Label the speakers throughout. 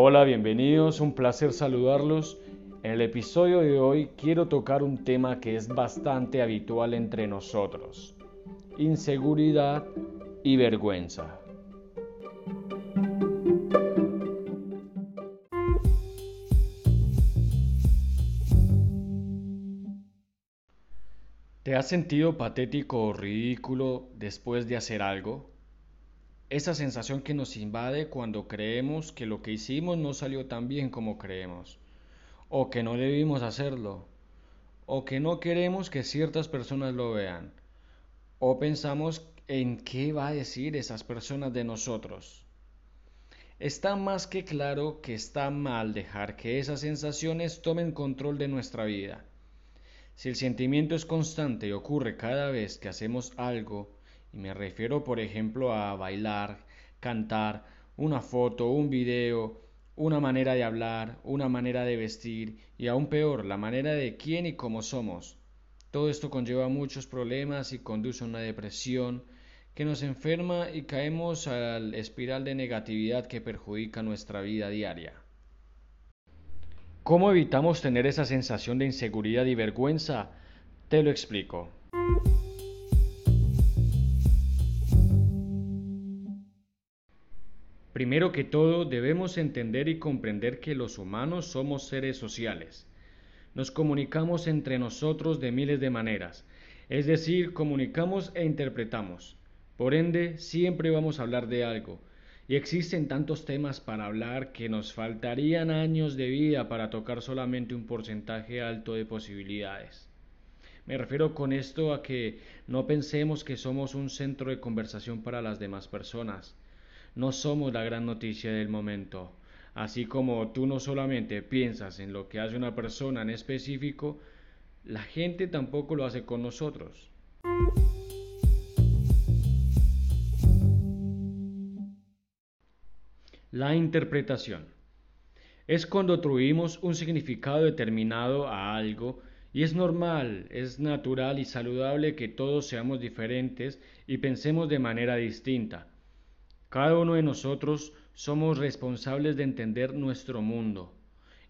Speaker 1: Hola, bienvenidos, un placer saludarlos. En el episodio de hoy quiero tocar un tema que es bastante habitual entre nosotros, inseguridad y vergüenza. ¿Te has sentido patético o ridículo después de hacer algo? Esa sensación que nos invade cuando creemos que lo que hicimos no salió tan bien como creemos, o que no debimos hacerlo, o que no queremos que ciertas personas lo vean, o pensamos en qué va a decir esas personas de nosotros. Está más que claro que está mal dejar que esas sensaciones tomen control de nuestra vida. Si el sentimiento es constante y ocurre cada vez que hacemos algo, y me refiero, por ejemplo, a bailar, cantar, una foto, un video, una manera de hablar, una manera de vestir y aún peor, la manera de quién y cómo somos. Todo esto conlleva muchos problemas y conduce a una depresión que nos enferma y caemos al espiral de negatividad que perjudica nuestra vida diaria. ¿Cómo evitamos tener esa sensación de inseguridad y vergüenza? Te lo explico. Primero que todo, debemos entender y comprender que los humanos somos seres sociales. Nos comunicamos entre nosotros de miles de maneras, es decir, comunicamos e interpretamos. Por ende, siempre vamos a hablar de algo, y existen tantos temas para hablar que nos faltarían años de vida para tocar solamente un porcentaje alto de posibilidades. Me refiero con esto a que no pensemos que somos un centro de conversación para las demás personas no somos la gran noticia del momento. Así como tú no solamente piensas en lo que hace una persona en específico, la gente tampoco lo hace con nosotros. La interpretación es cuando atribuimos un significado determinado a algo y es normal, es natural y saludable que todos seamos diferentes y pensemos de manera distinta. Cada uno de nosotros somos responsables de entender nuestro mundo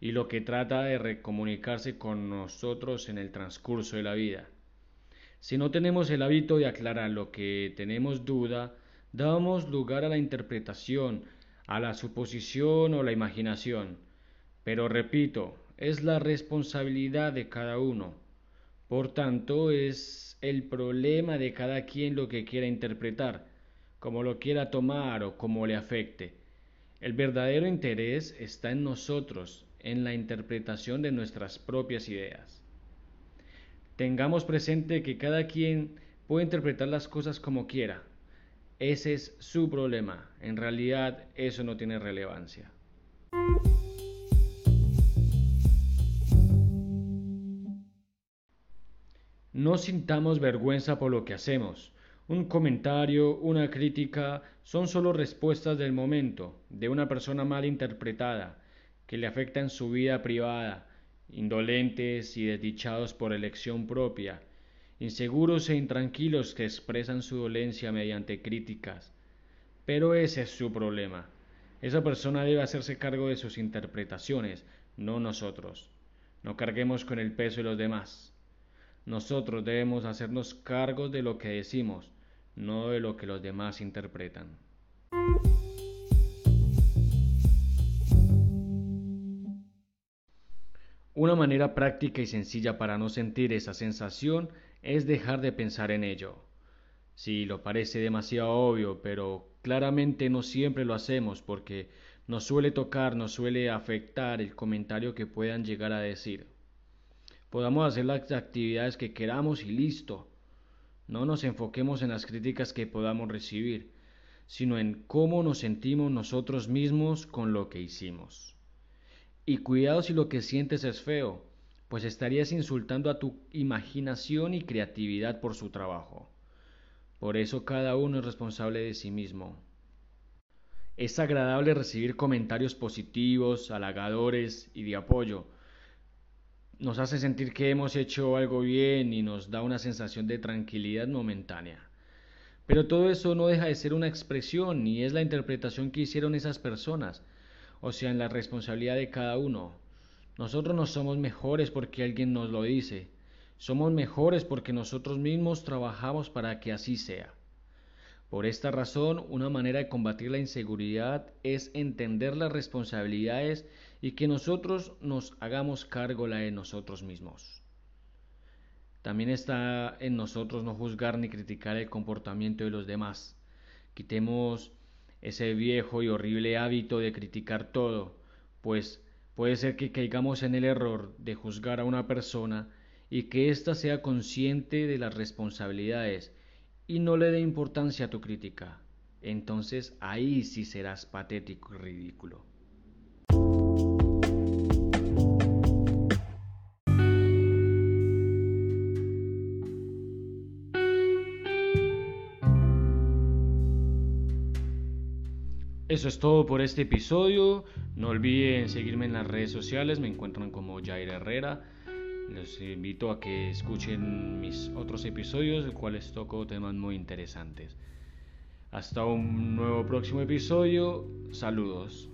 Speaker 1: y lo que trata de recomunicarse con nosotros en el transcurso de la vida. Si no tenemos el hábito de aclarar lo que tenemos duda, damos lugar a la interpretación, a la suposición o la imaginación. Pero repito, es la responsabilidad de cada uno. Por tanto, es el problema de cada quien lo que quiera interpretar como lo quiera tomar o como le afecte. El verdadero interés está en nosotros, en la interpretación de nuestras propias ideas. Tengamos presente que cada quien puede interpretar las cosas como quiera. Ese es su problema. En realidad eso no tiene relevancia. No sintamos vergüenza por lo que hacemos. Un comentario, una crítica, son solo respuestas del momento, de una persona mal interpretada, que le afecta en su vida privada, indolentes y desdichados por elección propia, inseguros e intranquilos que expresan su dolencia mediante críticas. Pero ese es su problema. Esa persona debe hacerse cargo de sus interpretaciones, no nosotros. No carguemos con el peso de los demás. Nosotros debemos hacernos cargo de lo que decimos, no de lo que los demás interpretan. Una manera práctica y sencilla para no sentir esa sensación es dejar de pensar en ello. Sí, lo parece demasiado obvio, pero claramente no siempre lo hacemos porque nos suele tocar, nos suele afectar el comentario que puedan llegar a decir. Podamos hacer las actividades que queramos y listo, no nos enfoquemos en las críticas que podamos recibir, sino en cómo nos sentimos nosotros mismos con lo que hicimos. Y cuidado si lo que sientes es feo, pues estarías insultando a tu imaginación y creatividad por su trabajo. Por eso cada uno es responsable de sí mismo. Es agradable recibir comentarios positivos, halagadores y de apoyo, nos hace sentir que hemos hecho algo bien y nos da una sensación de tranquilidad momentánea. Pero todo eso no deja de ser una expresión y es la interpretación que hicieron esas personas. o sea, en la responsabilidad de cada uno. Nosotros no somos mejores porque alguien nos lo dice, somos mejores porque nosotros mismos trabajamos para que así sea. Por esta razón, una manera de combatir la inseguridad es entender las responsabilidades y que nosotros nos hagamos cargo la de nosotros mismos. También está en nosotros no juzgar ni criticar el comportamiento de los demás. Quitemos ese viejo y horrible hábito de criticar todo, pues puede ser que caigamos en el error de juzgar a una persona y que ésta sea consciente de las responsabilidades y no le dé importancia a tu crítica. Entonces ahí sí serás patético y ridículo. Eso es todo por este episodio. No olviden seguirme en las redes sociales. Me encuentran como Jair Herrera. Los invito a que escuchen mis otros episodios, en los cuales toco temas muy interesantes. Hasta un nuevo próximo episodio. Saludos.